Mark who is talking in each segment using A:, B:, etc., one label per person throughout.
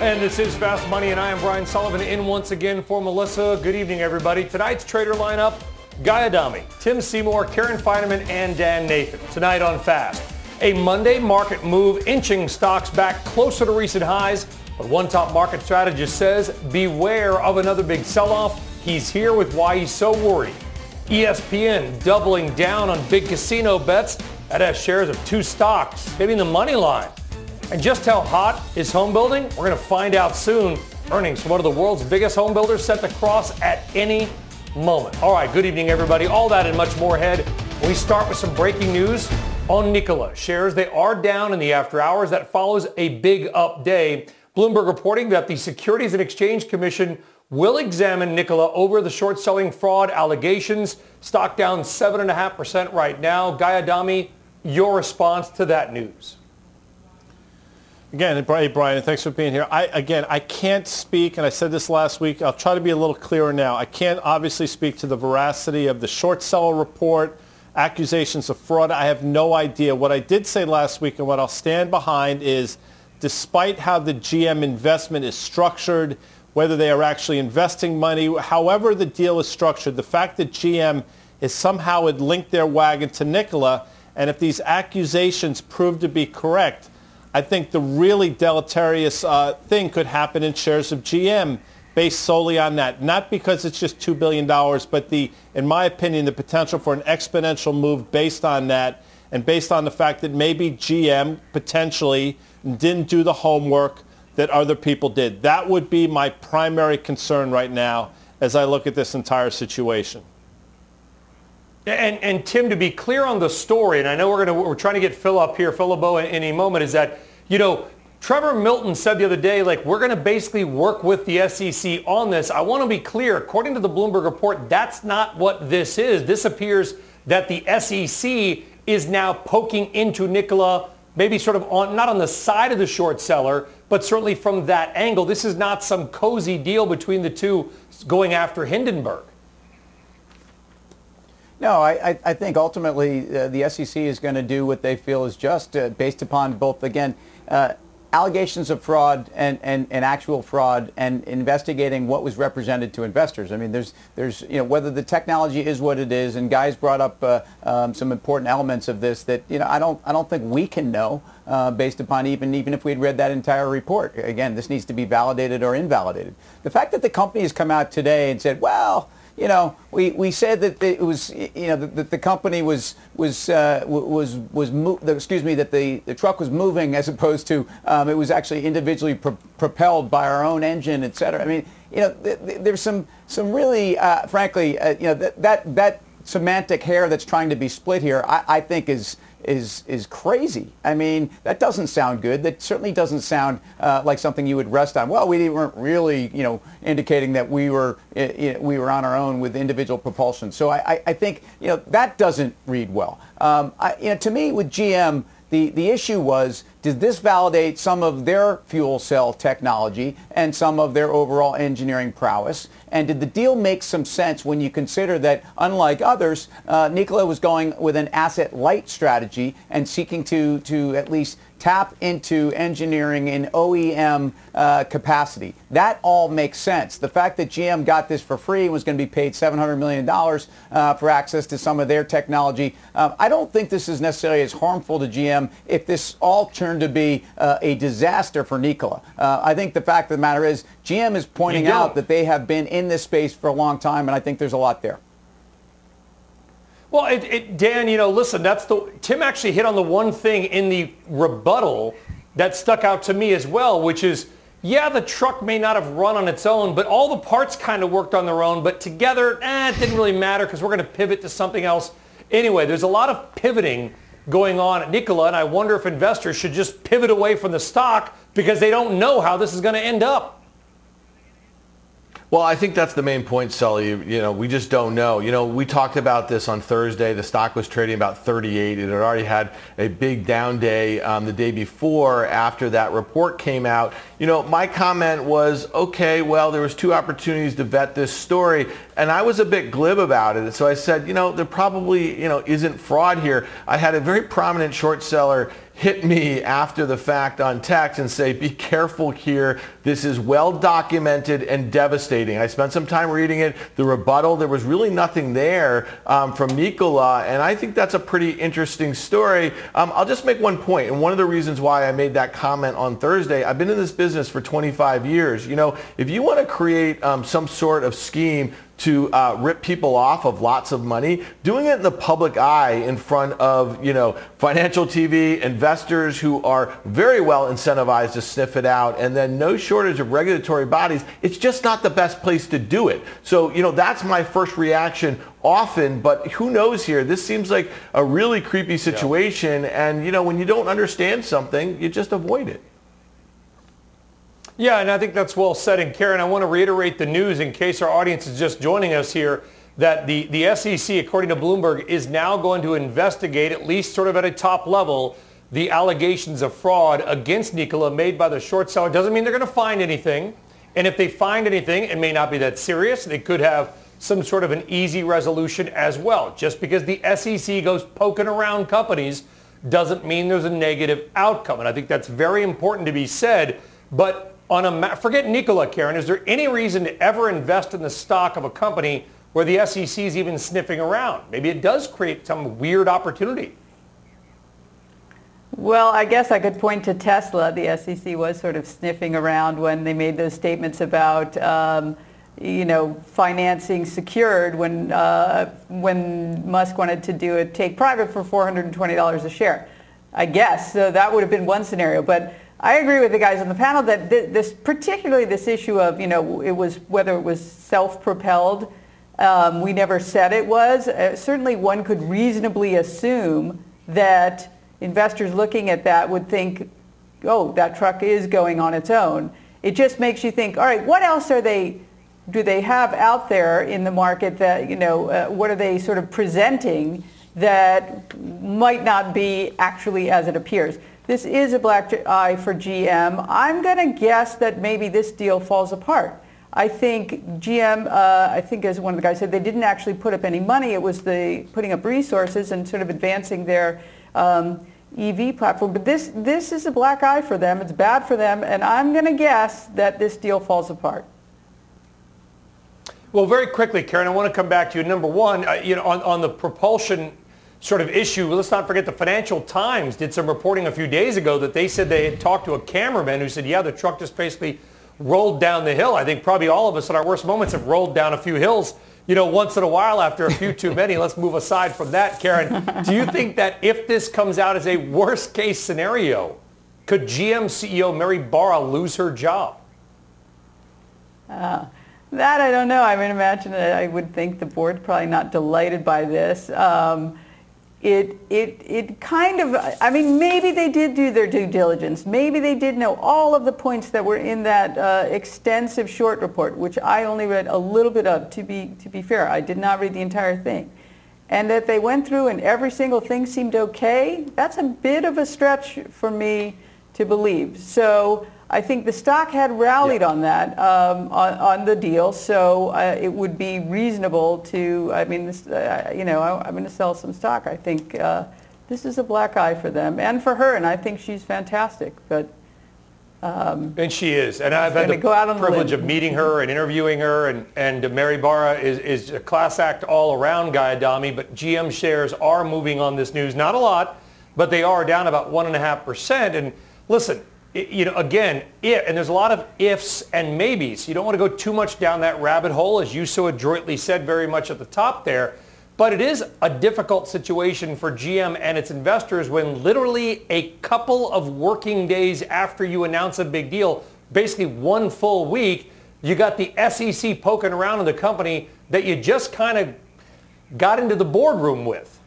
A: And this is Fast Money, and I am Brian Sullivan in once again for Melissa. Good evening, everybody. Tonight's trader lineup, Guy Adami, Tim Seymour, Karen Finerman, and Dan Nathan. Tonight on Fast, a Monday market move inching stocks back closer to recent highs, but one top market strategist says beware of another big sell-off. He's here with why he's so worried. ESPN doubling down on big casino bets. That has shares of two stocks hitting the money line. And just how hot is home building? We're going to find out soon. Earnings from one of the world's biggest home builders set to cross at any moment. All right, good evening, everybody. All that and much more ahead. We start with some breaking news on Nikola. Shares, they are down in the after hours. That follows a big up day. Bloomberg reporting that the Securities and Exchange Commission will examine Nikola over the short selling fraud allegations. Stock down 7.5% right now. Guy Adami, your response to that news.
B: Again, Brian, thanks for being here. I, again, I can't speak, and I said this last week. I'll try to be a little clearer now. I can't obviously speak to the veracity of the short seller report, accusations of fraud. I have no idea. What I did say last week and what I'll stand behind is despite how the GM investment is structured, whether they are actually investing money, however the deal is structured, the fact that GM is somehow had linked their wagon to Nikola, and if these accusations prove to be correct, I think the really deleterious uh, thing could happen in shares of GM based solely on that. Not because it's just $2 billion, but the, in my opinion, the potential for an exponential move based on that and based on the fact that maybe GM potentially didn't do the homework that other people did. That would be my primary concern right now as I look at this entire situation.
A: And, and Tim, to be clear on the story, and I know we're going to we're trying to get Phil up here, Phil LeBeau, in, a moment, is that you know Trevor Milton said the other day, like we're going to basically work with the SEC on this. I want to be clear. According to the Bloomberg report, that's not what this is. This appears that the SEC is now poking into Nikola, maybe sort of on not on the side of the short seller, but certainly from that angle. This is not some cozy deal between the two going after Hindenburg.
C: No, I, I think ultimately uh, the SEC is going to do what they feel is just uh, based upon both, again, uh, allegations of fraud and, and, and actual fraud and investigating what was represented to investors. I mean, there's, there's you know, whether the technology is what it is, and guys brought up uh, um, some important elements of this that, you know, I don't, I don't think we can know uh, based upon even, even if we had read that entire report. Again, this needs to be validated or invalidated. The fact that the company has come out today and said, well, you know, we, we said that it was, you know, that the company was was uh, was was mo- excuse me that the, the truck was moving as opposed to um, it was actually individually pro- propelled by our own engine, et cetera. I mean, you know, th- th- there's some some really, uh, frankly, uh, you know, that that that semantic hair that's trying to be split here, I, I think is is is crazy. I mean, that doesn't sound good. That certainly doesn't sound uh, like something you would rest on. Well, we weren't really, you know, indicating that we were uh, we were on our own with individual propulsion. So I, I think you know that doesn't read well. Um, I, you know, to me, with GM, the the issue was did this validate some of their fuel cell technology and some of their overall engineering prowess? And did the deal make some sense when you consider that, unlike others, uh, Nikola was going with an asset light strategy and seeking to, to at least tap into engineering in OEM uh, capacity. That all makes sense. The fact that GM got this for free and was going to be paid $700 million uh, for access to some of their technology, uh, I don't think this is necessarily as harmful to GM if this all turned to be uh, a disaster for Nikola. Uh, I think the fact of the matter is GM is pointing out that they have been in this space for a long time, and I think there's a lot there.
A: Well, it, it, Dan, you know, listen, that's the Tim actually hit on the one thing in the rebuttal that stuck out to me as well, which is, yeah, the truck may not have run on its own, but all the parts kind of worked on their own, but together, eh, it didn't really matter because we're going to pivot to something else. Anyway, there's a lot of pivoting going on at Nikola, and I wonder if investors should just pivot away from the stock because they don't know how this is going to end up.
D: Well, I think that's the main point, Sully. You, you, know, we just don't know. You know, we talked about this on Thursday. The stock was trading about 38. It had already had a big down day um, the day before after that report came out. You know, my comment was, okay, well, there was two opportunities to vet this story, and I was a bit glib about it. So I said, you know, there probably, you know, isn't fraud here. I had a very prominent short seller hit me after the fact on text and say, be careful here. This is well documented and devastating. I spent some time reading it. The rebuttal, there was really nothing there um, from Nikola, and I think that's a pretty interesting story. Um, I'll just make one point, and one of the reasons why I made that comment on Thursday, I've been in this business for 25 years. You know, if you want to create um, some sort of scheme to uh, rip people off of lots of money, doing it in the public eye in front of, you know, financial TV, investors who are very well incentivized to sniff it out, and then no shortage of regulatory bodies, it's just not the best place to do it. So, you know, that's my first reaction often, but who knows here? This seems like a really creepy situation, yeah. and, you know, when you don't understand something, you just avoid it.
A: Yeah, and I think that's well said. And Karen, I want to reiterate the news in case our audience is just joining us here that the, the SEC, according to Bloomberg, is now going to investigate, at least sort of at a top level, the allegations of fraud against Nikola made by the short seller. Doesn't mean they're going to find anything. And if they find anything, it may not be that serious. They could have some sort of an easy resolution as well. Just because the SEC goes poking around companies doesn't mean there's a negative outcome. And I think that's very important to be said. But on a forget Nikola, Karen. Is there any reason to ever invest in the stock of a company where the SEC is even sniffing around? Maybe it does create some weird opportunity.
E: Well, I guess I could point to Tesla. The SEC was sort of sniffing around when they made those statements about, um, you know, financing secured when uh, when Musk wanted to do a take private for $420 a share. I guess so. That would have been one scenario, but I agree with the guys on the panel that this, particularly this issue of, you know, it was whether it was self-propelled. Um, we never said it was. Uh, certainly one could reasonably assume that investors looking at that would think, oh, that truck is going on its own. It just makes you think, all right, what else are they, do they have out there in the market that, you know, uh, what are they sort of presenting that might not be actually as it appears? This is a black eye for GM. I'm going to guess that maybe this deal falls apart. I think GM, uh, I think as one of the guys said, they didn't actually put up any money. It was the putting up resources and sort of advancing their um, EV platform. But this, this is a black eye for them. It's bad for them. And I'm going to guess that this deal falls apart.
A: Well, very quickly, Karen, I want to come back to you. Number one, uh, you know, on, on the propulsion sort of issue. Let's not forget the Financial Times did some reporting a few days ago that they said they had talked to a cameraman who said, yeah, the truck just basically rolled down the hill. I think probably all of us at our worst moments have rolled down a few hills, you know, once in a while after a few too many. Let's move aside from that, Karen. Do you think that if this comes out as a worst case scenario, could GM CEO Mary Barra lose her job?
E: Uh, that I don't know. I mean, imagine that I would think the board's probably not delighted by this. Um, it, it, it kind of, I mean, maybe they did do their due diligence. Maybe they did know all of the points that were in that uh, extensive short report, which I only read a little bit of, to be, to be fair. I did not read the entire thing. And that they went through and every single thing seemed okay, that's a bit of a stretch for me to believe. So I think the stock had rallied yeah. on that, um, on, on, the deal, so uh, it would be reasonable to, I mean, this, uh, you know, I, am going to sell some stock. I think uh, this is a black eye for them and for her, and I think she's fantastic. But
A: um, and she is, and I've had the privilege of meeting her and interviewing her, and, and Mary Barra is, is a class act all around, Guy Adami, but GM shares are moving on this news, not a lot, but they are down about 1.5%. And listen, you know, again, if, and there's a lot of ifs and maybes. You don't want to go too much down that rabbit hole, as you so adroitly said very much at the top there. But it is a difficult situation for GM and its investors when literally a couple of working days after you announce a big deal, basically one full week, you got the SEC poking around in the company that you just kind of got into the boardroom with.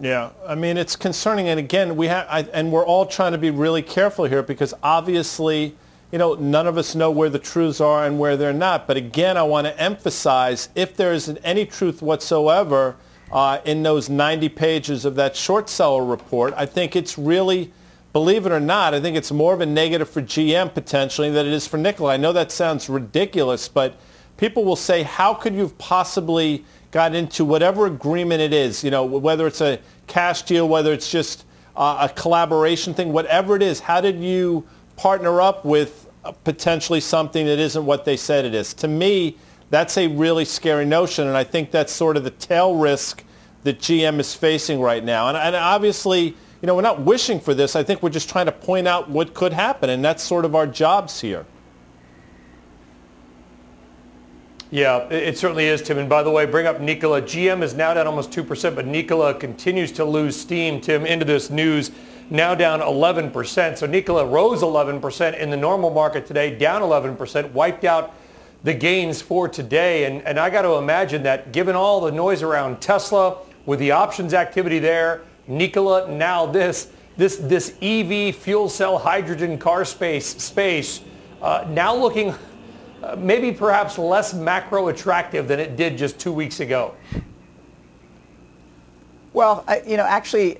B: Yeah, I mean it's concerning, and again, we have, and we're all trying to be really careful here because obviously, you know, none of us know where the truths are and where they're not. But again, I want to emphasize, if there isn't any truth whatsoever uh, in those 90 pages of that short seller report, I think it's really, believe it or not, I think it's more of a negative for GM potentially than it is for Nikola. I know that sounds ridiculous, but people will say, how could you possibly got into whatever agreement it is, you know, whether it's a cash deal, whether it's just uh, a collaboration thing, whatever it is, how did you partner up with potentially something that isn't what they said it is? To me, that's a really scary notion, and I think that's sort of the tail risk that GM is facing right now. And, and obviously, you know, we're not wishing for this. I think we're just trying to point out what could happen, and that's sort of our jobs here.
A: Yeah, it certainly is, Tim. And by the way, bring up Nikola. GM is now down almost 2%, but Nikola continues to lose steam, Tim, into this news, now down 11%. So Nikola rose 11% in the normal market today, down 11%, wiped out the gains for today. And, and I got to imagine that given all the noise around Tesla, with the options activity there, Nikola, now this, this, this EV fuel cell hydrogen car space, space uh, now looking uh, maybe perhaps less macro attractive than it did just two weeks ago?
C: Well, I, you know, actually,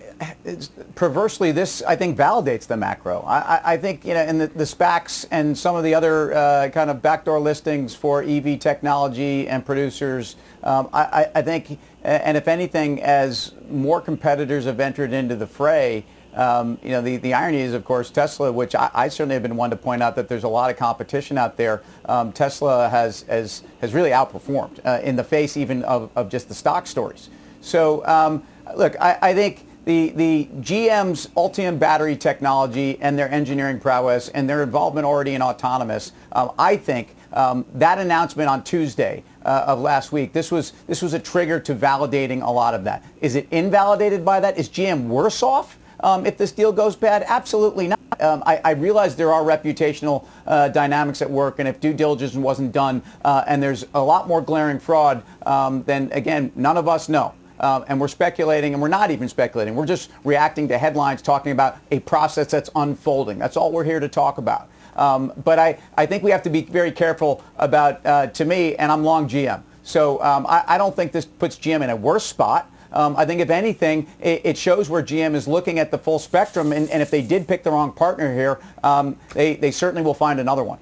C: perversely, this I think validates the macro. I, I think you know, in the, the, SPACs and some of the other uh, kind of backdoor listings for EV technology and producers, um, I, I, think, and if anything, as more competitors have entered into the fray, um, you know, the, the irony is, of course, Tesla, which I, I, certainly have been one to point out that there's a lot of competition out there. Um, Tesla has, has, has really outperformed uh, in the face even of, of just the stock stories. So, um, look, I, I think the, the GM's Ultium battery technology and their engineering prowess and their involvement already in autonomous, um, I think um, that announcement on Tuesday uh, of last week, this was, this was a trigger to validating a lot of that. Is it invalidated by that? Is GM worse off? Um, if this deal goes bad? Absolutely not. Um, I, I, realize there are reputational uh, dynamics at work, and if due diligence wasn't done, uh, and there's a lot more glaring fraud, um, then again, none of us know. Uh, and we're speculating, and we're not even speculating. We're just reacting to headlines talking about a process that's unfolding. That's all we're here to talk about. Um, but I, I think we have to be very careful about, uh, to me, and I'm long GM. So um, I, I don't think this puts GM in a worse spot. Um, I think if anything, it, it, shows where GM is looking at the full spectrum, and, and if they did pick the wrong partner here, um, they, they certainly will find another one.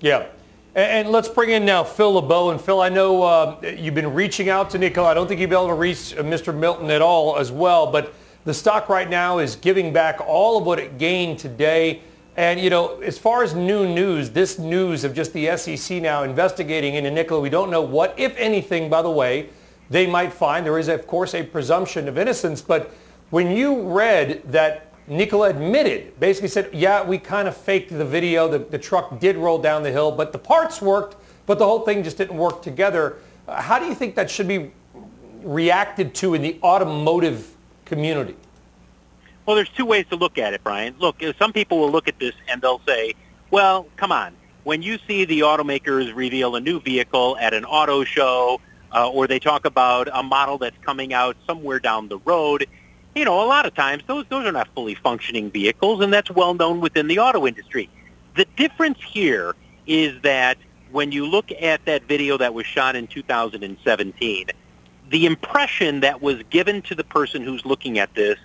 A: Yeah. And, let's bring in now Phil LeBeau. And Phil, I know uh, you've been reaching out to Nikola. I don't think you'll be able to reach uh, Mr. Milton at all as well, but the stock right now is giving back all of what it gained today. And, you know, as far as new news, this news of just the SEC now investigating into Nikola, we don't know what, if anything, by the way, they might find. There is, of course, a presumption of innocence. But when you read that Nikola admitted, basically said, yeah, we kind of faked the video. The, the truck did roll down the hill, but the parts worked, but the whole thing just didn't work together. Uh, how do you think that should be reacted to in the automotive community?
F: Well, there's two ways to look at it, Brian. Look, some people will look at this and they'll say, well, come on. When you see the automakers reveal a new vehicle at an auto show uh, or they talk about a model that's coming out somewhere down the road, you know, a lot of times those, those are not fully functioning vehicles, and that's well known within the auto industry. The difference here is that when you look at that video that was shot in 2017, the impression that was given to the person who's looking at this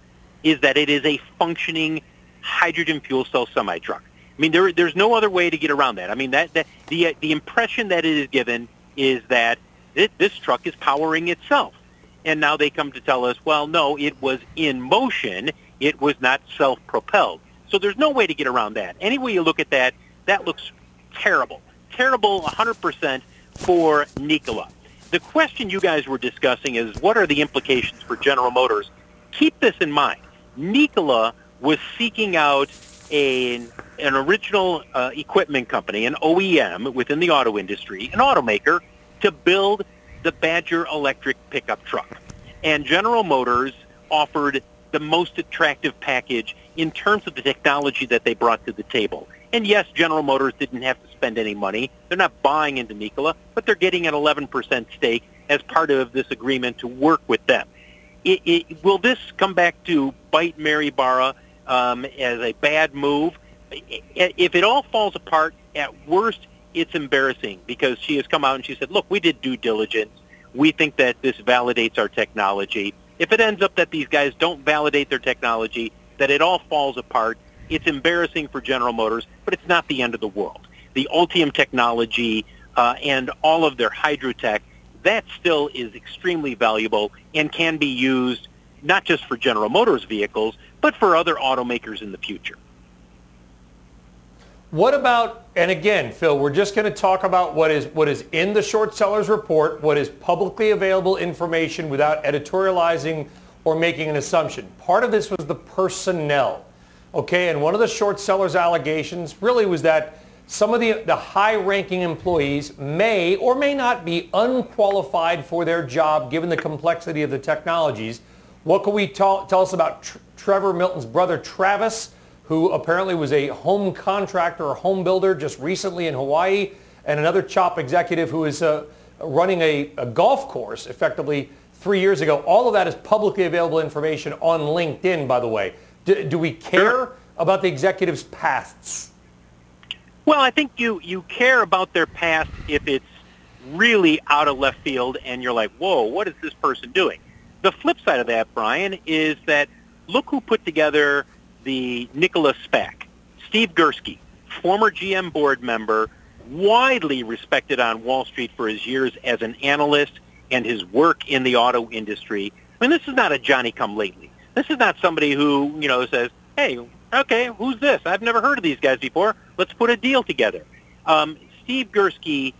F: is that it is a functioning hydrogen fuel cell semi truck. I mean, there, there's no other way to get around that. I mean, that, that the the impression that it is given is that it, this truck is powering itself, and now they come to tell us, well, no, it was in motion. It was not self-propelled. So there's no way to get around that. Any way you look at that, that looks terrible, terrible, 100% for Nikola. The question you guys were discussing is, what are the implications for General Motors? Keep this in mind. Nikola was seeking out a, an original uh, equipment company, an OEM within the auto industry, an automaker, to build the Badger electric pickup truck. And General Motors offered the most attractive package in terms of the technology that they brought to the table. And yes, General Motors didn't have to spend any money. They're not buying into Nikola, but they're getting an 11% stake as part of this agreement to work with them. It, it, will this come back to bite Mary Barra um, as a bad move? If it all falls apart, at worst, it's embarrassing because she has come out and she said, look, we did due diligence. We think that this validates our technology. If it ends up that these guys don't validate their technology, that it all falls apart, it's embarrassing for General Motors, but it's not the end of the world. The Ultium technology uh, and all of their Hydrotec, that still is extremely valuable and can be used not just for General Motors vehicles, but for other automakers in the future.
A: What about, and again, Phil, we're just going to talk about what is, what is in the short sellers report, what is publicly available information without editorializing or making an assumption. Part of this was the personnel. Okay, and one of the short sellers allegations really was that some of the, the high-ranking employees may or may not be unqualified for their job given the complexity of the technologies. What can we tell, tell us about Tr- Trevor Milton's brother Travis, who apparently was a home contractor or home builder just recently in Hawaii, and another CHOP executive who is uh, running a, a golf course effectively three years ago. All of that is publicly available information on LinkedIn, by the way. Do, do we care about the executives' pasts?
F: Well, I think you, you care about their past if it's really out of left field and you're like, whoa, what is this person doing? The flip side of that, Brian, is that look who put together the Nikola SPAC. Steve Girsky, former GM board member, widely respected on Wall Street for his years as an analyst and his work in the auto industry. I mean, this is not a Johnny-come-lately. This is not somebody who, you know, says, hey, okay, who's this? I've never heard of these guys before. Let's put a deal together. Um, Steve Girsky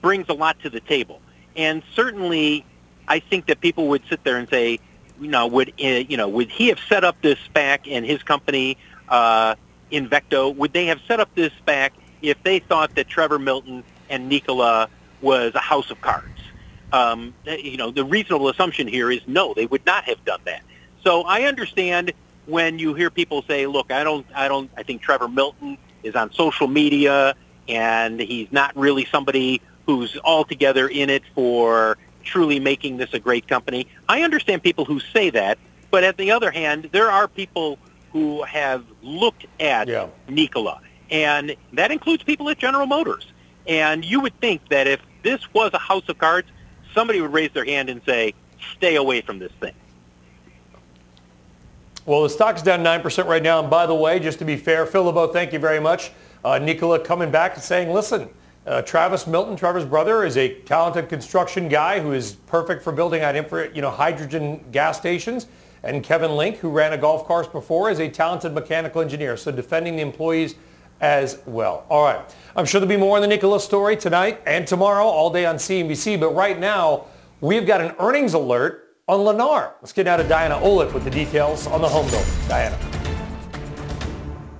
F: brings a lot to the table. And certainly, I think that people would sit there and say, you know, would uh, you know, would he have set up this SPAC and his company, uh, Invecto, would they have set up this SPAC if they thought that Trevor Milton and Nikola was a house of cards? Um, you know, the reasonable assumption here is no, they would not have done that. So I understand when you hear people say, "Look, I don't, I don't, I think Trevor Milton is on social media and he's not really somebody who's altogether in it for truly making this a great company." I understand people who say that, but at the other hand, there are people who have looked at yeah. Nikola, and that includes people at General Motors. And you would think that if this was a house of cards, somebody would raise their hand and say, "Stay away from this thing."
A: Well, the stock's down 9% right now. And by the way, just to be fair, Phil LeBeau, thank you very much. Uh, Nikola coming back and saying, listen, uh, Travis Milton, Trevor's brother, is a talented construction guy who is perfect for building out infra, you know, hydrogen gas stations. And Kevin Lynk, who ran a golf course before, is a talented mechanical engineer. So defending the employees as well. All right. I'm sure there'll be more on the Nikola story tonight and tomorrow, all day on CNBC. But right now, we've got an earnings alert on Lennar. Let's get now to Diana Olick with the details on the home build. Diana.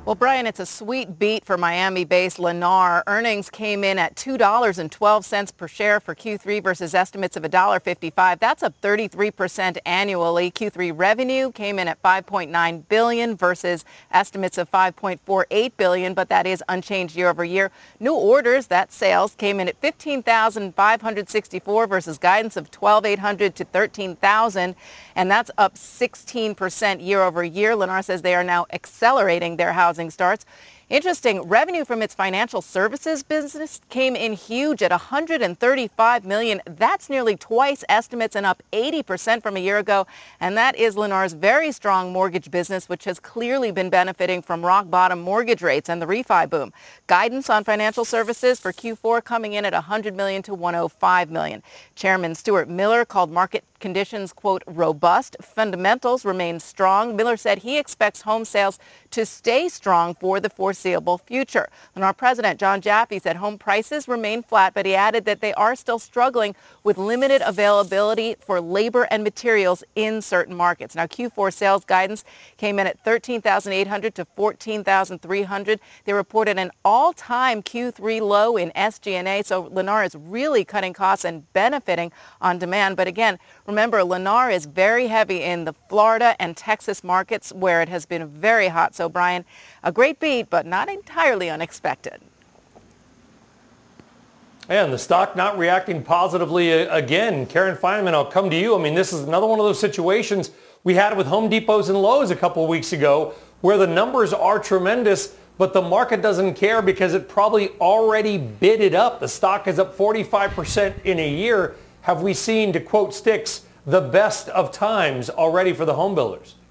G: Well, Brian, it's a sweet beat for Miami-based Lennar. Earnings came in at $2.12 per share for Q3 versus estimates of $1.55. That's up 33% annually. Q3 revenue came in at 5.9 billion versus estimates of 5.48 billion, but that is unchanged year over year. New orders, that sales, came in at 15,564 versus guidance of 12,800 to 13,000, and that's up 16% year over year. Lennar says they are now accelerating their house housing starts. Interesting, revenue from its financial services business came in huge at 135 million. That's nearly twice estimates and up 80% from a year ago. And that is Lennar's very strong mortgage business, which has clearly been benefiting from rock bottom mortgage rates and the refi boom. Guidance on financial services for Q4 coming in at 100 million to 105 million. Chairman Stuart Miller called market conditions, quote, robust. Fundamentals remain strong. Miller said he expects home sales to stay strong for the foreseeable future. And our president, Jon Jaffe, said home prices remain flat, but he added that they are still struggling with limited availability for labor and materials in certain markets. Now, Q4 sales guidance came in at 13,800 to 14,300. They reported an all-time Q3 low in SG&A, so Lennar is really cutting costs and benefiting on demand. But again, Remember, Lennar is very heavy in the Florida and Texas markets where it has been very hot. So, Brian, a great beat, but not entirely unexpected.
A: And the stock not reacting positively uh, again. Karen Finerman, I'll come to you. I mean, this is another one of those situations we had with Home Depots and Lowe's a couple of weeks ago where the numbers are tremendous, but the market doesn't care because it probably already bid it up. The stock is up 45% in a year. Have we seen, to quote Styx, the best of times already for the home builders?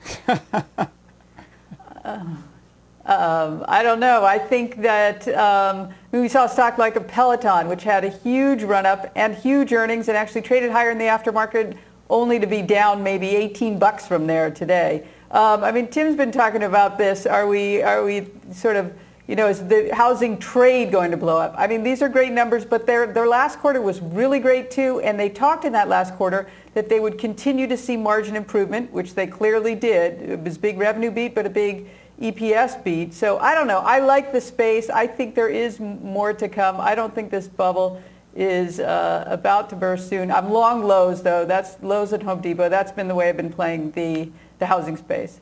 E: Um, I don't know. I think that um, we saw a stock like a Peloton, which had a huge run up and huge earnings and actually traded higher in the aftermarket only to be down maybe 18 bucks from there today. Um, I mean, Tim's been talking about this. Are we, are we sort of, you know, is the housing trade going to blow up? I mean, these are great numbers, but their, their last quarter was really great too. And they talked in that last quarter that they would continue to see margin improvement, which they clearly did. It was big revenue beat, but a big EPS beat. So I don't know. I like the space. I think there is more to come. I don't think this bubble is uh, about to burst soon. I'm long Lowe's though. That's Lowe's at Home Depot. That's been the way I've been playing the, the housing space.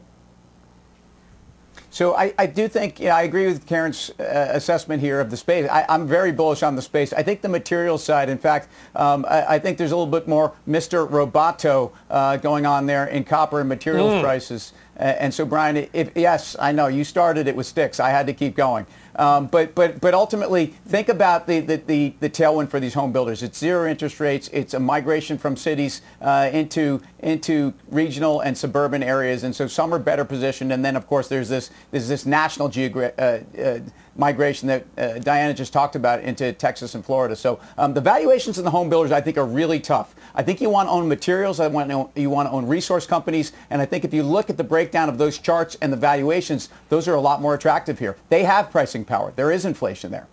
C: So I, I do think, I agree with Karen's uh, assessment here of the space. I, am very bullish on the space. I think the materials side, in fact, um, I, I, think there's a little bit more Mr. Roboto uh, going on there in copper and materials mm. prices. And so, Brian, if, yes, I know you started it with Styx. I had to keep going. Um, but, but, but ultimately, think about the, the, the, the, tailwind for these home builders. It's zero interest rates. It's a migration from cities uh, into, into regional and suburban areas. And so some are better positioned. And then, of course, there's this, there's this national geogra- uh, uh, migration that uh, Diana just talked about into Texas and Florida. So um, the valuations in the home builders, I think, are really tough. I think you want to own materials. I want to, you want to own resource companies. And I think if you look at the breakdown of those charts and the valuations, those are a lot more attractive here. They have pricing power. There is inflation there.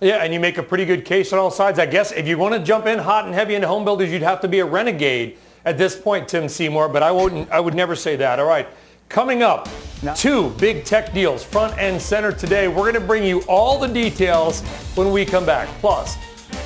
A: Yeah, and you make a pretty good case on all sides. I guess if you want to jump in hot and heavy into home builders, you'd have to be a renegade at this point, Tim Seymour. But I wouldn't. I would never say that. All right. Coming up, no. two big tech deals front and center today. We're going to bring you all the details when we come back. Plus,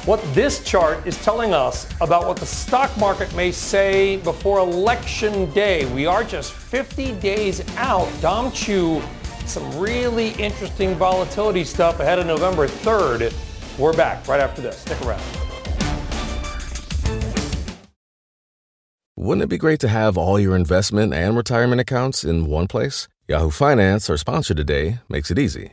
A: what this chart is telling us about what the stock market may say before election day. We are just 50 days out. Dom Chu, some really interesting volatility stuff ahead of November 3rd. We're back right after this. Stick around.
H: Wouldn't it be great to have all your investment and retirement accounts in one place? Yahoo Finance, our sponsor today, makes it easy.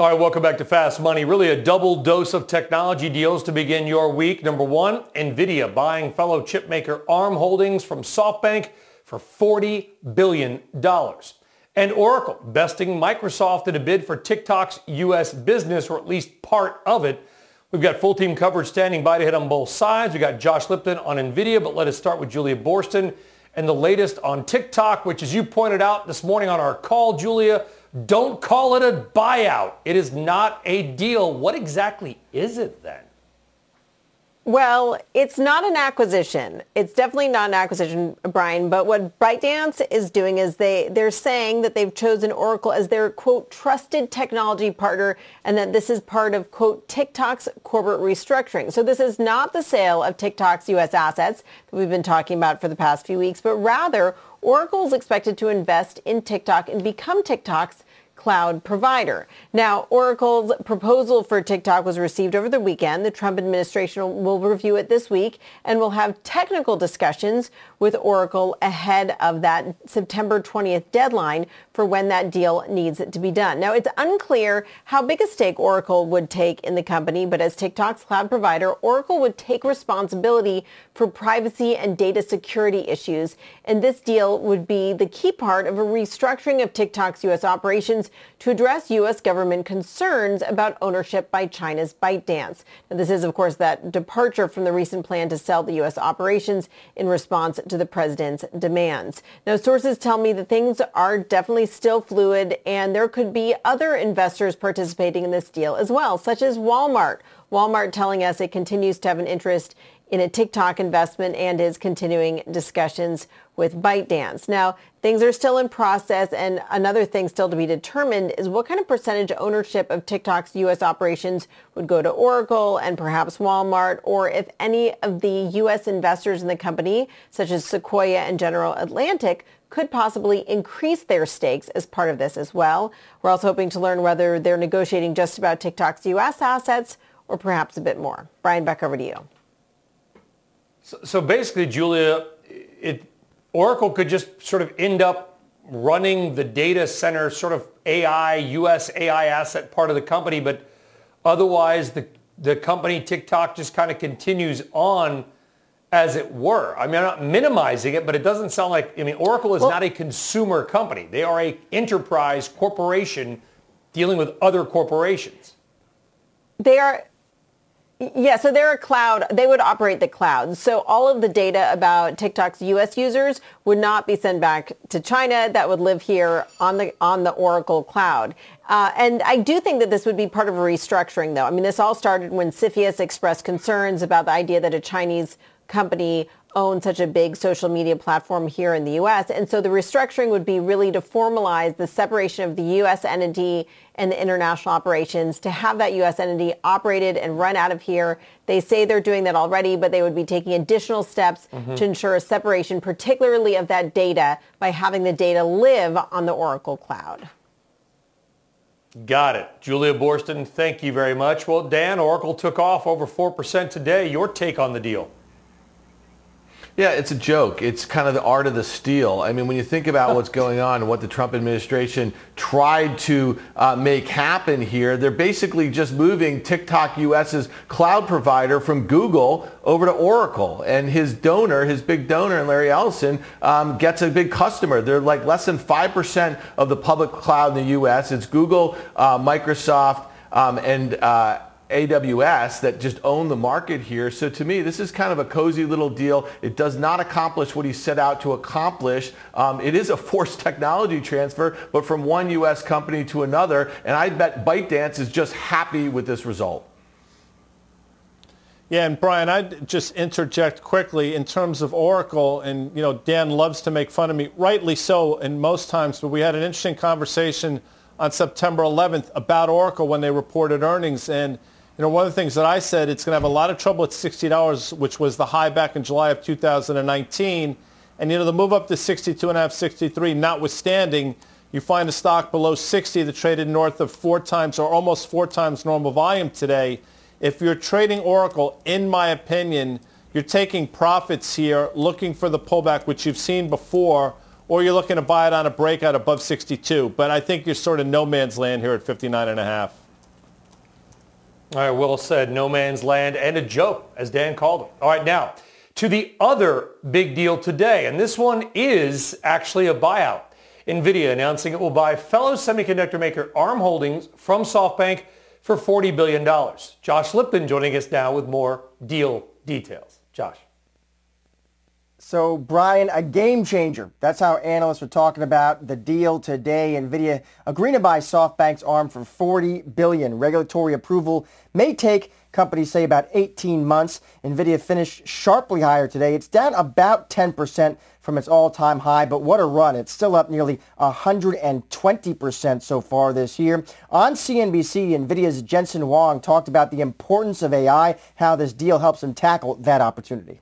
A: All right, welcome back to Fast Money. Really a double dose of technology deals to begin your week. Number one, NVIDIA buying fellow chipmaker ARM Holdings from SoftBank for $40 billion. And Oracle besting Microsoft in a bid for TikTok's U.S. business, or at least part of it. We've got full team coverage standing by to hit on both sides. We've got Josh Lipton on NVIDIA, but let us start with Julia Boorstin and the latest on TikTok, which as you pointed out this morning on our call, Julia, don't call it a buyout. It is not a deal. What exactly is it then?
I: Well, it's not an acquisition. It's definitely not an acquisition, Brian. But what ByteDance is doing is they, they're saying that they've chosen Oracle as their, quote, trusted technology partner and that this is part of, quote, TikTok's corporate restructuring. So this is not the sale of TikTok's U.S. assets that we've been talking about for the past few weeks, but rather Oracle is expected to invest in TikTok and become TikTok's cloud provider. Now, Oracle's proposal for TikTok was received over the weekend. The Trump administration will review it this week and will have technical discussions with Oracle ahead of that September 20th deadline for when that deal needs to be done. Now, it's unclear how big a stake Oracle would take in the company, but as TikTok's cloud provider, Oracle would take responsibility for privacy and data security issues. And this deal would be the key part of a restructuring of TikTok's U.S. operations to address U.S. government concerns about ownership by China's ByteDance. Now, this is, of course, that departure from the recent plan to sell the U.S. operations in response to the president's demands. Now, sources tell me that things are definitely still fluid and there could be other investors participating in this deal as well, such as Walmart. Walmart telling us it continues to have an interest in a TikTok investment and is continuing discussions with ByteDance. Now, things are still in process and another thing still to be determined is what kind of percentage ownership of TikTok's U.S. operations would go to Oracle and perhaps Walmart or if any of the U.S. investors in the company, such as Sequoia and General Atlantic, could possibly increase their stakes as part of this as well. We're also hoping to learn whether they're negotiating just about TikTok's U.S. assets or perhaps a bit more. Brian, back over to you.
A: So, so basically, Julia, it, Oracle could just sort of end up running the data center sort of AI, US AI asset part of the company, but otherwise the, the company TikTok just kind of continues on as it were. I mean, I'm not minimizing it, but it doesn't sound like, I mean, Oracle is well, not a consumer company. They are a enterprise corporation dealing with other corporations.
I: They are, yeah, so they're a cloud. They would operate the cloud. So all of the data about TikTok's U.S. users would not be sent back to China. That would live here on the on the Oracle cloud. Uh, and I do think that this would be part of a restructuring, though. I mean, this all started when CFIUS expressed concerns about the idea that a Chinese company own such a big social media platform here in the U.S. And so the restructuring would be really to formalize the separation of the U.S. entity and the international operations to have that U.S. entity operated and run out of here. They say they're doing that already, but they would be taking additional steps mm-hmm. to ensure a separation, particularly of that data by having the data live on the Oracle cloud.
A: Got it. Julia Boorstin, thank you very much. Well, Dan, Oracle took off over 4% today. Your take on the deal?
D: Yeah, it's a joke. It's kind of the art of the steal. I mean, when you think about what's going on and what the Trump administration tried to uh, make happen here, they're basically just moving TikTok US's cloud provider from Google over to Oracle. And his donor, his big donor, and Larry Ellison, um, gets a big customer. They're like less than 5% of the public cloud in the US. It's Google, uh, Microsoft, um, and uh, AWS that just own the market here. So to me, this is kind of a cozy little deal. It does not accomplish what he set out to accomplish. Um, it is a forced technology transfer, but from one U.S. company to another. And I bet ByteDance is just happy with this result.
B: Yeah, and Brian, I'd just interject quickly in terms of Oracle, and you know, Dan loves to make fun of me, rightly so, and most times. But we had an interesting conversation on September 11th about Oracle when they reported earnings, and you know, one of the things that I said, it's going to have a lot of trouble at $60, which was the high back in July of 2019. And, you know, the move up to 62.5, 63, notwithstanding, you find a stock below 60 that traded north of four times or almost four times normal volume today. If you're trading Oracle, in my opinion, you're taking profits here, looking for the pullback, which you've seen before, or you're looking to buy it on a breakout above 62. But I think you're sort of no man's land here at 59 and a half.
A: All right, Will said no man's land and a joke, as Dan called it. All right, now to the other big deal today, and this one is actually a buyout. NVIDIA announcing it will buy fellow semiconductor maker ARM Holdings from SoftBank for $40 billion. Josh Lipton joining us now with more deal details. Josh.
J: So, Brian, a game changer. That's how analysts are talking about the deal today. NVIDIA agreeing to buy SoftBank's ARM for 40 billion. Regulatory approval may take, companies say, about 18 months. NVIDIA finished sharply higher today. It's down about 10% from its all-time high, but what a run. It's still up nearly 120% so far this year. On CNBC, NVIDIA's Jensen Huang talked about the importance of AI, how this deal helps them tackle that opportunity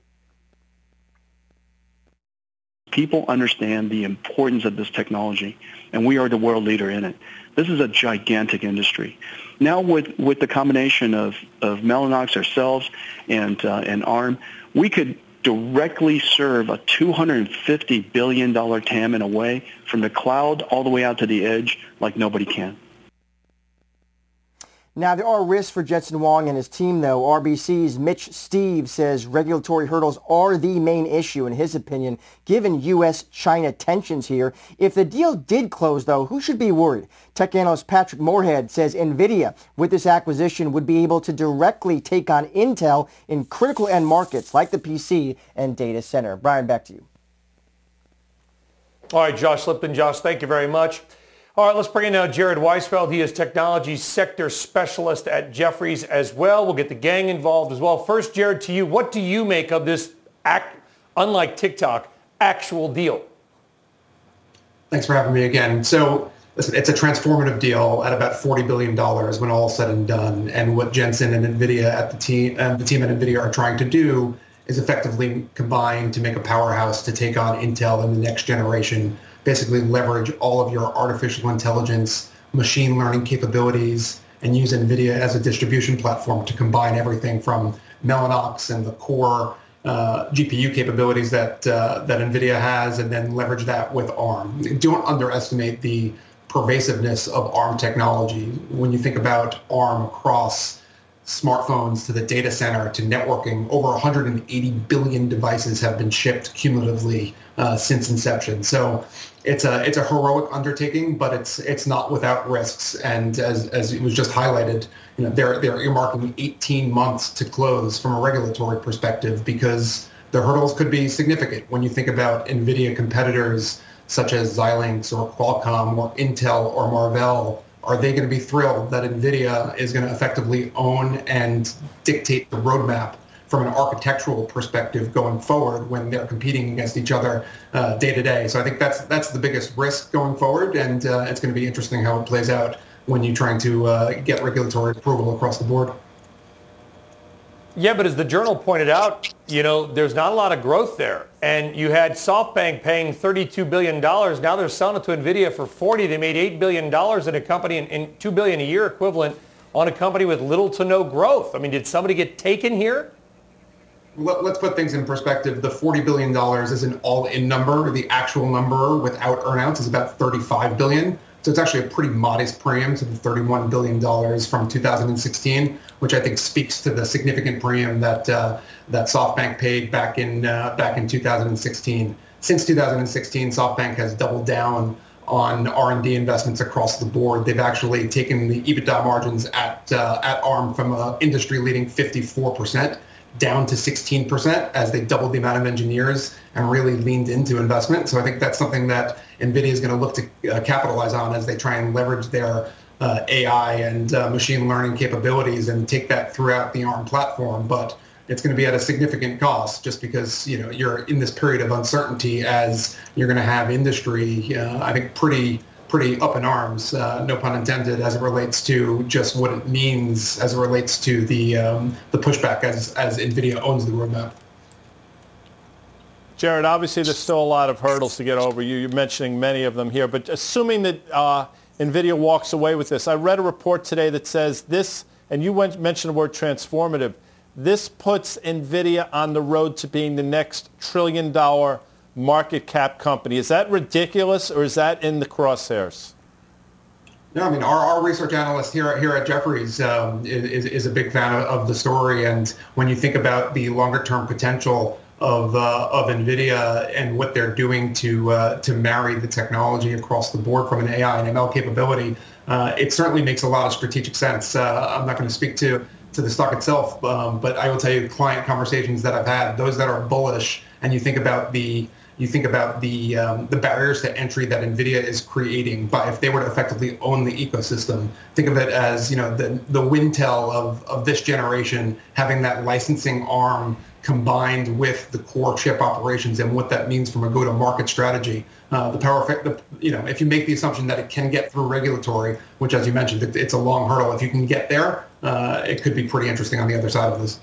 K: People understand the importance of this technology, and we are the world leader in it. This is a gigantic industry. Now with, with the combination of, of Mellanox ourselves and, uh, and ARM, we could directly serve a $250 billion TAM in a way from the cloud all the way out to the edge like nobody can.
J: Now, there are risks for Jensen Huang and his team, though. RBC's Mitch Steves says regulatory hurdles are the main issue, in his opinion, given U.S.-China tensions here. If the deal did close, though, who should be worried? Tech analyst Patrick Moorhead says NVIDIA, with this acquisition, would be able to directly take on Intel in critical end markets like the PC and data center. Brian, back to you.
A: All right, Josh Lipton. Josh, thank you very much. All right, let's bring in now Jared Weisfeld. He is technology sector specialist at Jefferies as well. We'll get the gang involved as well. First, Jared, to you, what do you make of this, act, unlike TikTok, actual deal?
L: Thanks for having me again. So listen, it's a transformative deal at about $40 billion when all said and done. And what Jensen and NVIDIA at the team, uh, the team at NVIDIA are trying to do is effectively combine to make a powerhouse to take on Intel in the next generation basically leverage all of your artificial intelligence, machine learning capabilities, and use NVIDIA as a distribution platform to combine everything from Mellanox and the core uh, GPU capabilities that uh, that NVIDIA has, and then leverage that with ARM. Don't underestimate the pervasiveness of ARM technology. When you think about ARM across smartphones to the data center to networking, over 180 billion devices have been shipped cumulatively uh, since inception. So it's a it's a heroic undertaking, but it's it's not without risks. And as as it was just highlighted, you know they're they're earmarking 18 months to close from a regulatory perspective because the hurdles could be significant when you think about NVIDIA competitors such as Xilinx or Qualcomm or Intel or Marvell are they going to be thrilled that NVIDIA is going to effectively own and dictate the roadmap from an architectural perspective going forward when they're competing against each other uh, day to day? So I think that's that's the biggest risk going forward, and uh, it's going to be interesting how it plays out when you're trying to uh, get regulatory approval across the board.
A: Yeah, but as the journal pointed out, you know, there's not a lot of growth there. And you had SoftBank paying $32 billion. Now they're selling it to NVIDIA for 40. They made $8 billion in a company and, and 2 billion a year equivalent on a company with little to no growth. I mean, did somebody get taken here?
L: Let's put things in perspective. The $40 billion is an all-in number. The actual number without earnouts is about $35 billion. So it's actually a pretty modest premium to the $31 billion from 2016, which I think speaks to the significant premium that uh, that SoftBank paid back in uh, back in 2016. Since 2016, SoftBank has doubled down on R&D investments across the board. They've actually taken the EBITDA margins at uh, at ARM from an industry-leading 54 percent down to 16% as they doubled the amount of engineers and really leaned into investment. So I think that's something that NVIDIA is going to look to uh, capitalize on as they try and leverage their uh, AI and uh, machine learning capabilities and take that throughout the ARM platform. But it's going to be at a significant cost just because you know you're in this period of uncertainty as you're going to have industry, uh, I think, pretty pretty up in arms, uh, no pun intended, as it relates to just what it means as it relates to the um, the pushback as as Nvidia owns the roadmap.
B: Jared, obviously there's still a lot of hurdles to get over. You, you're mentioning many of them here, but assuming that uh, NVIDIA walks away with this, I read a report today that says this, and you went, mentioned the word transformative, this puts NVIDIA on the road to being the next trillion dollar market cap company. Is that ridiculous or is that in the crosshairs?
L: No, I mean our, our research analyst here here at Jefferies um, is, is a big fan of, of, the story, and when you think about the longer term potential of uh, of Nvidia and what they're doing to uh, to marry the technology across the board from an AI and ML capability, uh, it certainly makes a lot of strategic sense. Uh, I'm not going to speak to to the stock itself, um, but I will tell you client conversations that I've had, those that are bullish, and you think about the you think about the um, the barriers to entry that NVIDIA is creating by if they were to effectively own the ecosystem. Think of it as you know the the Wintel of of this generation having that licensing arm combined with the core chip operations and what that means from a go-to-market strategy. Uh, the power the, you know, if you make the assumption that it can get through regulatory, which as you mentioned, it, it's a long hurdle. If you can get there, uh, it could be pretty interesting on the other side of this.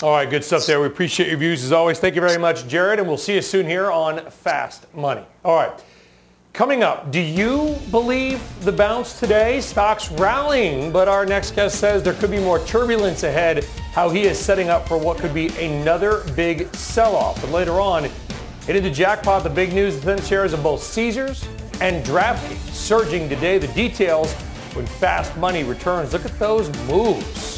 A: All right, good stuff there. We appreciate your views as always. Thank you very much, Jared, and we'll see you soon here on Fast Money. All right. Coming up, do you believe the bounce today? Stocks rallying, but our next guest says there could be more turbulence ahead, how he is setting up for what could be another big sell-off. And later on, hitting the jackpot, the big news, the thin shares of both Caesars and DraftKings surging today. The details when Fast Money returns. Look at those moves.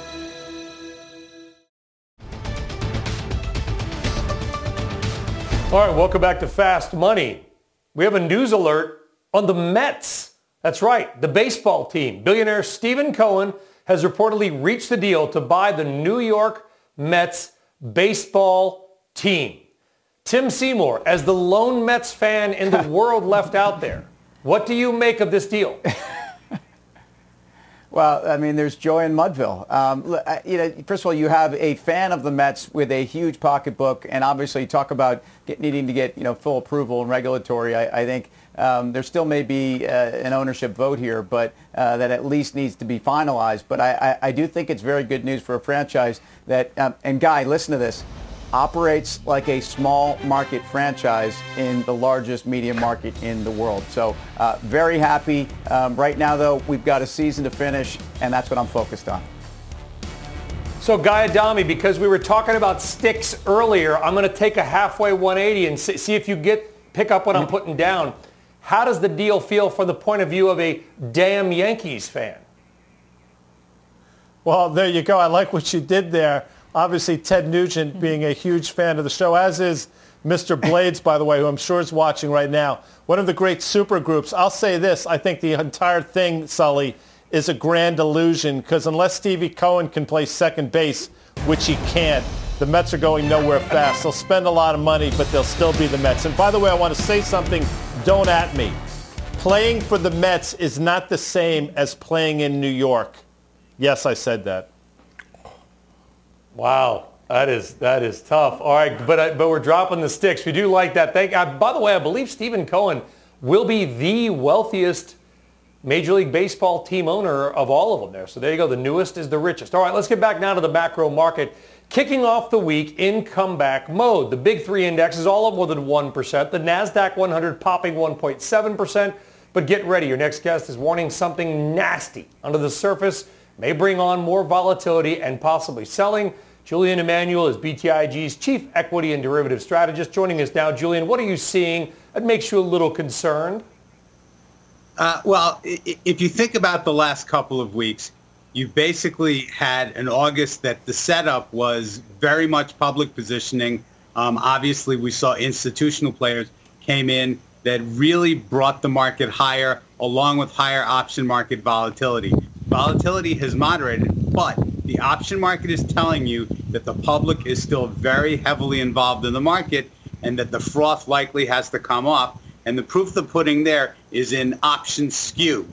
A: All right, welcome back to Fast Money. We have a news alert on the Mets. That's right, the baseball team. Billionaire Stephen Cohen has reportedly reached the deal to buy the New York Mets baseball team. Tim Seymour, as the lone Mets fan in the world left out there, what do you make of this deal?
C: Well, I mean, there's joy in Mudville. Um, you know, first of all, you have a fan of the Mets with a huge pocketbook, and obviously, talk about get, needing to get you know full approval and regulatory. I, I think um, there still may be uh, an ownership vote here, but uh, that at least needs to be finalized. But I, I, I, do think it's very good news for a franchise that. Um, and Guy, listen to this operates like a small market franchise in the largest media market in the world. So uh, very happy. Um, right now, though, we've got a season to finish, and that's what I'm focused on.
A: So Guy Adami, because we were talking about Styx earlier, I'm going to take a halfway 180 and see if you get pick up what I'm putting down. How does the deal feel from the point of view of a damn Yankees fan?
B: Well, there you go. I like what you did there. Obviously, Ted Nugent mm-hmm. being a huge fan of the show, as is Mr. Blades, by the way, who I'm sure is watching right now. One of the great super groups. I'll say this. I think the entire thing, Sully, is a grand illusion because unless Stevie Cohen can play second base, which he can't, the Mets are going nowhere fast. They'll spend a lot of money, but they'll still be the Mets. And by the way, I want to say something. Don't at me. Playing for the Mets is not the same as playing in New York. Yes, I said that.
A: Wow. That is that is tough. All right, but uh, but we're dropping the Styx. We do like that. Thank. Uh, by the way, I believe Stephen Cohen will be the wealthiest Major League Baseball team owner of all of them there. So there you go. The newest is the richest. All right, let's get back now to the macro market. Kicking off the week in comeback mode. The big three indexes all up more than 1%. The NASDAQ 100 popping 1.7%. But get ready. Your next guest is warning something nasty under the surface may bring on more volatility and possibly selling. Julian Emanuel is BTIG's chief equity and derivative strategist. Joining us now, Julian, what are you seeing that makes you a little concerned?
M: Uh, well, if you think about the last couple of weeks, you basically had an August that the setup was very much public positioning. Um, obviously, we saw institutional players came in that really brought the market higher, along with higher option market volatility. Volatility has moderated, but the option market is telling you that the public is still very heavily involved in the market and that the froth likely has to come off. And the proof of the pudding there is in option skew.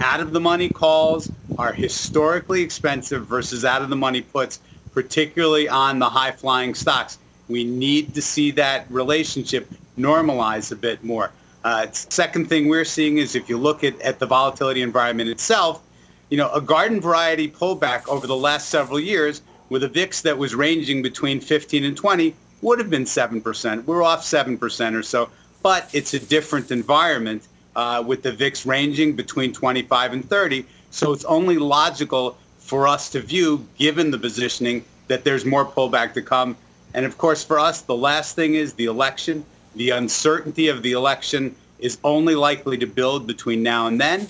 M: Out of the money calls are historically expensive versus out of the money puts, particularly on the high flying stocks. We need to see that relationship normalize a bit more. Uh, second thing we're seeing is if you look at, at the volatility environment itself, you know, a garden variety pullback over the last several years with a VIX that was ranging between 15 and 20 would have been 7%. We're off 7% or so, but it's a different environment uh, with the VIX ranging between 25 and 30. So it's only logical for us to view, given the positioning, that there's more pullback to come. And of course, for us, the last thing is the election. The uncertainty of the election is only likely to build between now and then.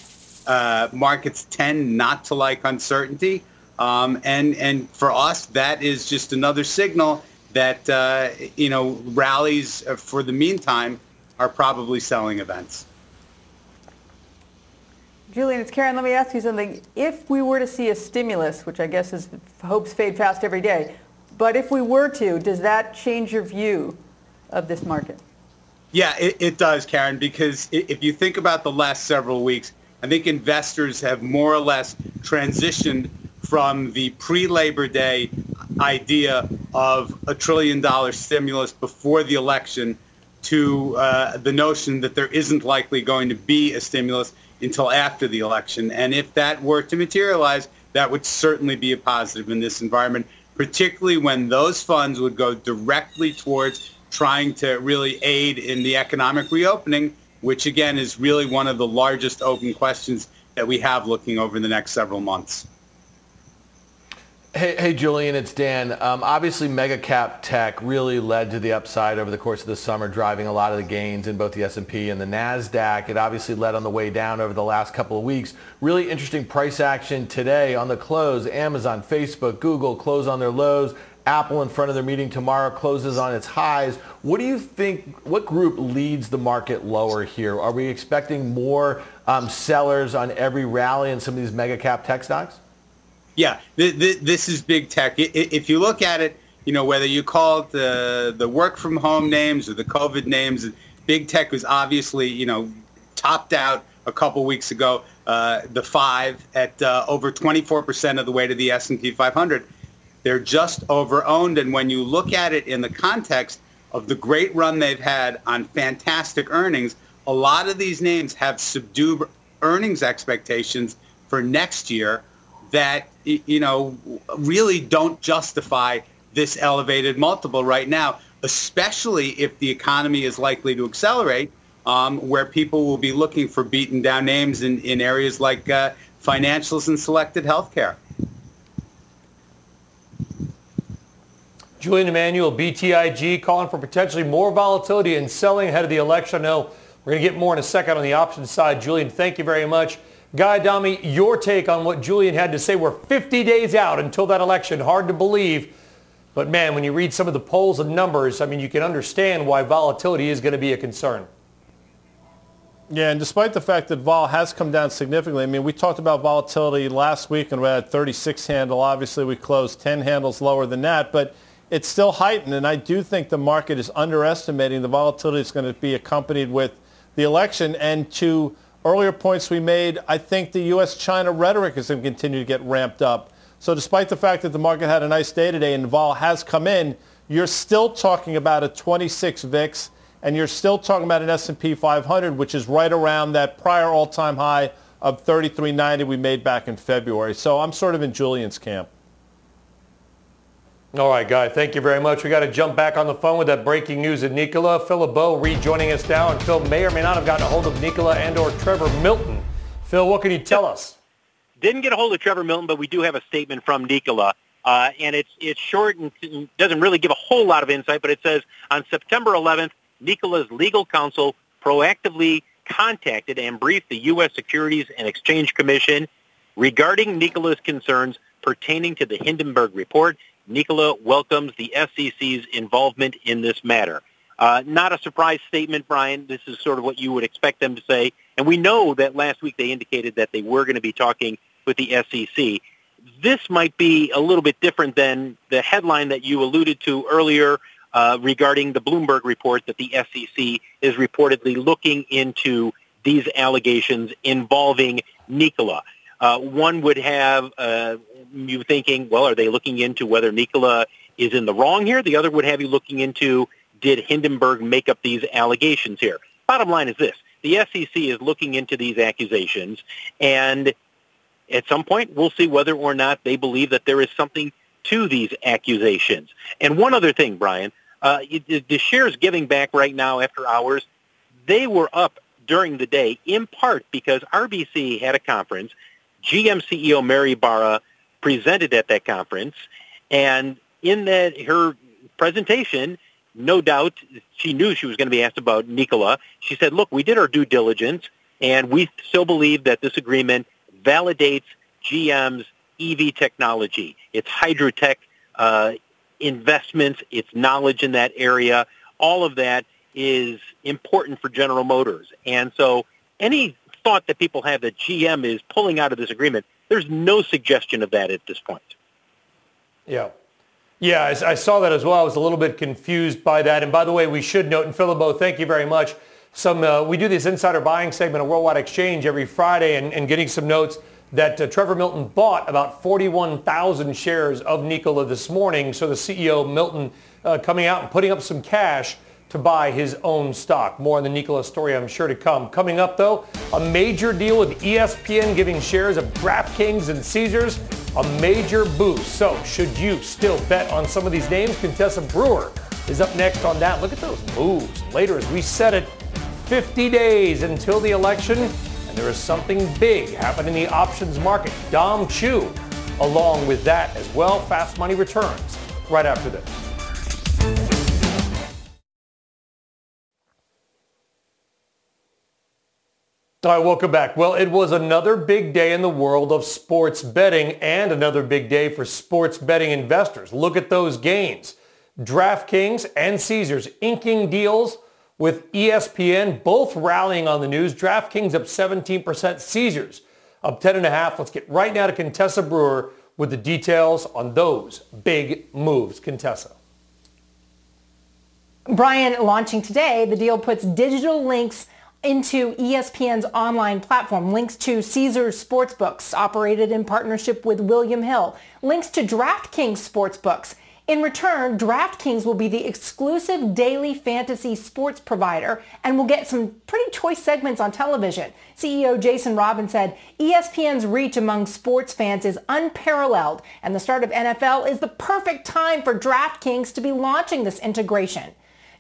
M: Uh, markets tend not to like uncertainty. Um, and, and for us, that is just another signal that, uh, you know, rallies for the meantime are probably selling events.
E: Julian, it's Karen. Let me ask you something. If we were to see a stimulus, which I guess is hopes fade fast every day, but if we were to, does that change your view of this market?
M: Yeah, it, it does, Karen, because if you think about the last several weeks, I think investors have more or less transitioned from the pre-Labor Day idea of a trillion dollar stimulus before the election to uh, the notion that there isn't likely going to be a stimulus until after the election. And if that were to materialize, that would certainly be a positive in this environment, particularly when those funds would go directly towards trying to really aid in the economic reopening, which again is really one of the largest open questions that we have looking over the next several months.
D: Hey, hey, Julian, it's Dan. Um, obviously, mega cap tech really led to the upside over the course of the summer, driving a lot of the gains in both the S&P and the Nasdaq. It obviously led on the way down over the last couple of weeks. Really interesting price action today on the close. Amazon, Facebook, Google close on their lows. Apple in front of their meeting tomorrow closes on its highs. What do you think? What group leads the market lower here? Are we expecting more um, sellers on every rally in some of these mega cap tech stocks?
M: Yeah, th- th- this is big tech. If you look at it, you know, whether you call it the, the work from home names or the COVID names, big tech was obviously, you know, topped out a couple weeks ago, uh, the five at uh, over 24% of the way to the S&P 500. They're just over-owned. And when you look at it in the context of the great run they've had on fantastic earnings, a lot of these names have subdued earnings expectations for next year that you know really don't justify this elevated multiple right now, especially if the economy is likely to accelerate, um, where people will be looking for beaten down names in, in areas like uh, financials and selected healthcare.
A: Julian Emanuel, BTIG, calling for potentially more volatility and selling ahead of the election. I know we're going to get more in a second on the options side. Julian, thank you very much. Guy Adami, your take on what Julian had to say. We're 50 days out until that election. Hard to believe. But man, when you read some of the polls and numbers, I mean, you can understand why volatility is going to be a concern.
B: Yeah, and despite the fact that vol has come down significantly, I mean, we talked about volatility last week and we had 36 handle. Obviously, we closed 10 handles lower than that, but it's still heightened. And I do think the market is underestimating the volatility that's going to be accompanied with the election. And to earlier points we made, I think the U.S.-China rhetoric is going to continue to get ramped up. So despite the fact that the market had a nice day today and vol has come in, you're still talking about a 26 VIX, and you're still talking about an S&P 500, which is right around that prior all-time high of 3390 we made back in February. So I'm sort of in Julian's camp.
A: All right, Guy, thank you very much. We got to jump back on the phone with that breaking news at Nikola. Phil LeBeau rejoining us now, and Phil may or may not have gotten a hold of Nikola and or Trevor Milton. Phil, what can you tell us?
F: Didn't get a hold of Trevor Milton, but we do have a statement from Nikola. Uh, and it's, it's short and doesn't really give a whole lot of insight, but it says on September 11th, Nikola's legal counsel proactively contacted and briefed the U.S. Securities and Exchange Commission regarding Nikola's concerns pertaining to the Hindenburg report Nikola welcomes the SEC's involvement in this matter. Uh, not a surprise statement, Brian. This is sort of what you would expect them to say. And we know that last week they indicated that they were going to be talking with the SEC. This might be a little bit different than the headline that you alluded to earlier uh, regarding the Bloomberg report that the SEC is reportedly looking into these allegations involving Nikola. Uh, one would have uh, you thinking, well, are they looking into whether Nikola is in the wrong here? The other would have you looking into, did Hindenburg make up these allegations here? Bottom line is this. The SEC is looking into these accusations, and at some point we'll see whether or not they believe that there is something to these accusations. And one other thing, Brian, uh, the shares giving back right now after hours, they were up during the day in part because RBC had a conference. GM CEO Mary Barra presented at that conference. And in that her presentation, no doubt she knew she was going to be asked about Nikola. She said, look, we did our due diligence, and we still believe that this agreement validates GM's EV technology, its Hydrotec uh, investments, its knowledge in that area. All of that is important for General Motors. And so any thought that people have that GM is pulling out of this agreement there's no suggestion of that at this point.
A: Yeah. Yeah, I, I saw that as well. I was a little bit confused by that. And by the way, we should note, and Phil LeBeau, thank you very much. Some uh, we do this insider buying segment of Worldwide Exchange every Friday, and, and getting some notes that uh, Trevor Milton bought about 41,000 shares of Nikola this morning. So the CEO Milton uh, coming out and putting up some cash to buy his own stock. More on the Nikola story, I'm sure to come. Coming up, though, a major deal with ESPN giving shares of DraftKings and Caesars a major boost. So should you still bet on some of these names? Contessa Brewer is up next on that. Look at those moves. Later, as we set it, 50 days until the election, and there is something big happening in the options market. Dom Chu, along with that as well. Fast Money returns right after this. All right, welcome back. Well, it was another big day in the world of sports betting and another big day for sports betting investors. Look at those gains. DraftKings and Caesars inking deals with ESPN, both rallying on the news. DraftKings up 17%, Caesars up 10.5. Let's get right now to Contessa Brewer with the details on those big moves. Contessa.
N: Brian, launching today, the deal puts digital links into ESPN's online platform, links to Caesars Sportsbooks, operated in partnership with William Hill, links to DraftKings Sportsbooks. In return, DraftKings will be the exclusive daily fantasy sports provider and will get some pretty choice segments on television. CEO Jason Robins said, ESPN's reach among sports fans is unparalleled and the start of NFL is the perfect time for DraftKings to be launching this integration.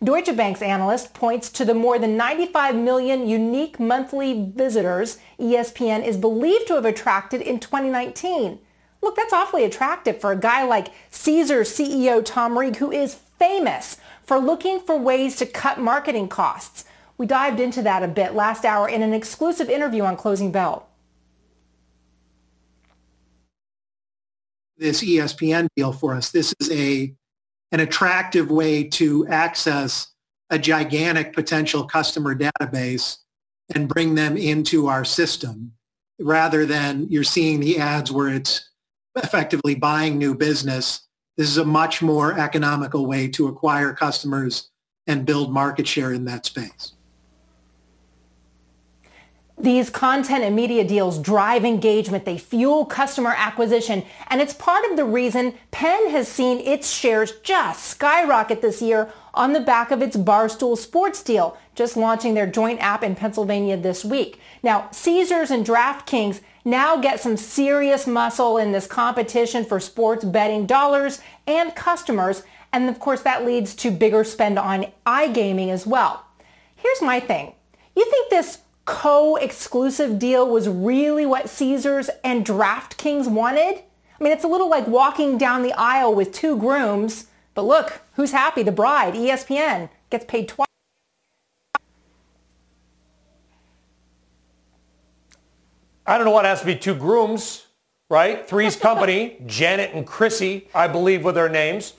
N: Deutsche Bank's analyst points to the more than 95 million unique monthly visitors ESPN is believed to have attracted in 2019. Look, that's awfully attractive for a guy like Caesar CEO Tom Reeg, who is famous for looking for ways to cut marketing costs. We dived into that a bit last hour in an exclusive interview on Closing Bell.
O: This ESPN deal for us. This is a an attractive way to access a gigantic potential customer database and bring them into our system rather than you're seeing the ads where it's effectively buying new business. This is a much more economical way to acquire customers and build market share in that space.
N: These content and media deals drive engagement. They fuel customer acquisition. And it's part of the reason Penn has seen its shares just skyrocket this year on the back of its Barstool Sports deal, just launching their joint app in Pennsylvania this week. Now, Caesars and DraftKings now get some serious muscle in this competition for sports betting dollars and customers. And of course, that leads to bigger spend on iGaming as well. Here's my thing. You think this co-exclusive deal was really what Caesars and DraftKings wanted? I mean, it's a little like walking down the aisle with two grooms, but look, who's happy? The bride, ESPN, gets paid twice.
A: I don't know what has to be two grooms, right? Three's Company, Janet and Chrissy, I believe were their names.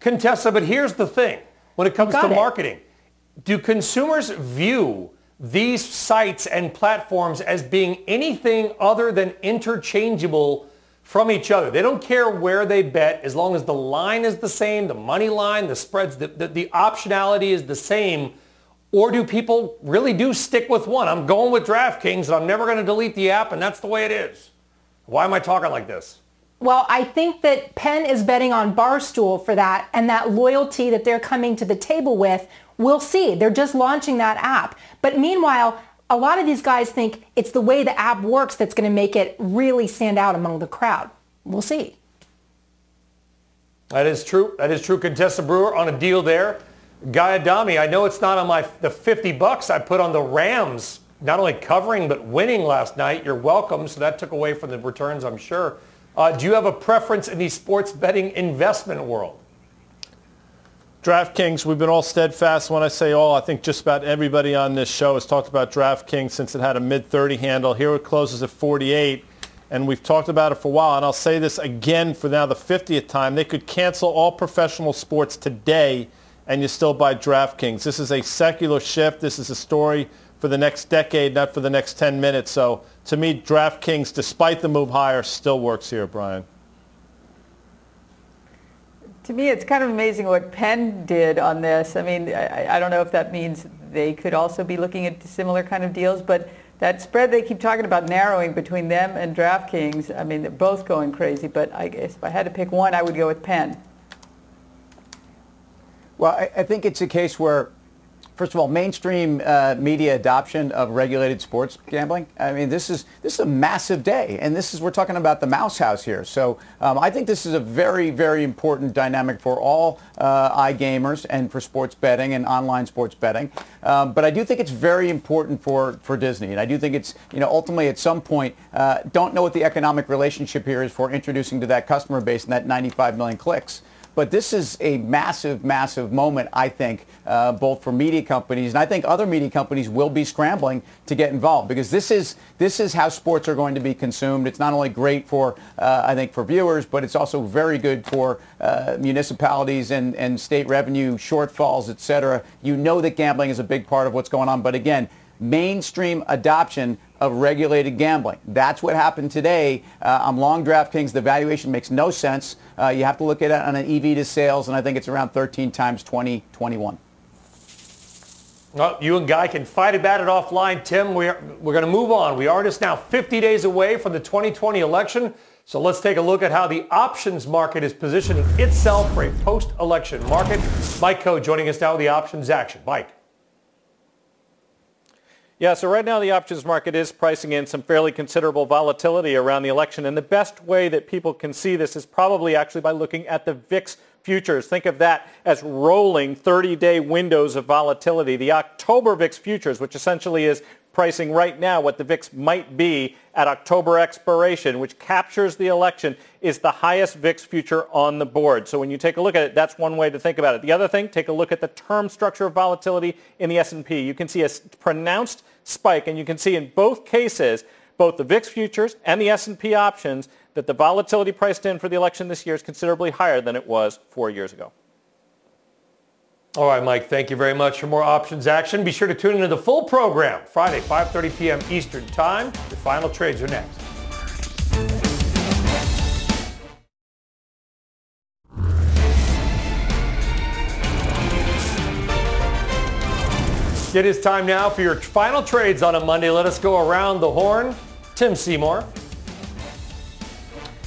A: Contessa, but here's the thing. When it comes to it. marketing, do consumers view these sites and platforms as being anything other than interchangeable from each other. They don't care where they bet as long as the line is the same, the money line, the spreads, the, the, the optionality is the same. Or do people really do stick with one? I'm going with DraftKings and I'm never going to delete the app and that's the way it is. Why am I talking like this?
N: Well, I think that Penn is betting on Barstool for that and that loyalty that they're coming to the table with We'll see. They're just launching that app. But meanwhile, a lot of these guys think it's the way the app works that's going to make it really stand out among the crowd. We'll see.
A: That is true. That is true. Contessa Brewer on a deal there. Guy Adami, I know it's not on my the 50 bucks I put on the Rams, not only covering but winning last night. You're welcome. So that took away from the returns, I'm sure. Uh, do you have a preference in the sports betting investment world?
B: DraftKings, we've been all steadfast. When I say all, I think just about everybody on this show has talked about DraftKings since it had a mid-30 handle. Here it closes at 48, and we've talked about it for a while. And I'll say this again for now the 50th time. They could cancel all professional sports today, and you still buy DraftKings. This is a secular shift. This is a story for the next decade, not for the next 10 minutes. So to me, DraftKings, despite the move higher, still works here, Brian.
E: To me, it's kind of amazing what Penn did on this. I mean, I, I don't know if that means they could also be looking at similar kind of deals, but that spread they keep talking about narrowing between them and DraftKings, I mean, they're both going crazy, but I guess if I had to pick one, I would go with Penn.
C: Well, I, I think it's a case where First of all, mainstream uh, media adoption of regulated sports gambling. I mean, this is this is a massive day, and this is we're talking about the mouse house here. So um, I think this is a very very important dynamic for all uh, iGamers and for sports betting and online sports betting. Um, but I do think it's very important for for Disney, and I do think it's you know ultimately at some point uh, don't know what the economic relationship here is for introducing to that customer base and that 95 million clicks. But this is a massive, massive moment, I think, uh, both for media companies and I think other media companies will be scrambling to get involved because this is this is how sports are going to be consumed. It's not only great for uh, I think for viewers, but it's also very good for uh, municipalities and, and state revenue shortfalls, et cetera. You know that gambling is a big part of what's going on, but again, mainstream adoption of regulated gambling. That's what happened today. Uh, I'm long DraftKings. The valuation makes no sense. Uh, you have to look at it on an EV to sales, and I think it's around 13 times 2021.
A: Well, you and Guy can fight about it offline. Tim, we're, we're going to move on. We are just now 50 days away from the 2020 election. So let's take a look at how the options market is positioning itself for a post-election market. Mike Khouw joining us now with the options action. Mike.
P: Yeah, so right now the options market is pricing in some fairly considerable volatility around the election. And the best way that people can see this is probably actually by looking at the VIX futures. Think of that as rolling 30-day windows of volatility. The October VIX futures, which essentially is pricing right now what the VIX might be at October expiration, which captures the election, is the highest VIX future on the board. So when you take a look at it, that's one way to think about it. The other thing, take a look at the term structure of volatility in the S&P. You can see a pronounced spike, and you can see in both cases, both the VIX futures and the S&P options, that the volatility priced in for the election this year is considerably higher than it was four years ago.
A: All right, Mike, thank you very much for more options action. Be sure to tune into the full program Friday, 5.30 p.m. Eastern Time. The final trades are next. It is time now for your final trades on a Monday. Let us go around the horn. Tim Seymour.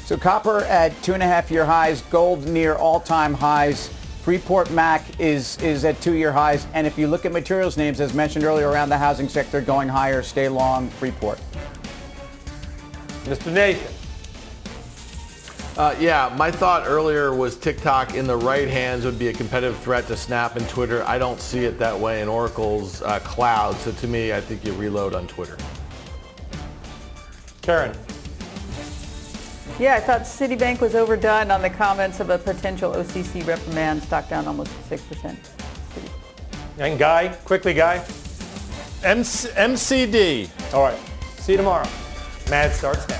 C: So copper at two and a half year highs, gold near all-time highs. Freeport Mac is, is at two-year highs. And if you look at materials names, as mentioned earlier, around the housing sector going higher, stay long Freeport.
A: Mr. Nathan.
D: Uh, yeah, my thought earlier was TikTok in the right hands would be a competitive threat to Snap and Twitter. I don't see it that way in Oracle's uh, cloud. So to me, I think you reload on Twitter.
A: Karen.
E: Yeah, I thought Citibank was overdone on the comments of a potential OCC reprimand. Stock down almost 6%.
A: And Guy, quickly, Guy.
P: MC- MCD.
A: All right. See you tomorrow. Mad starts now.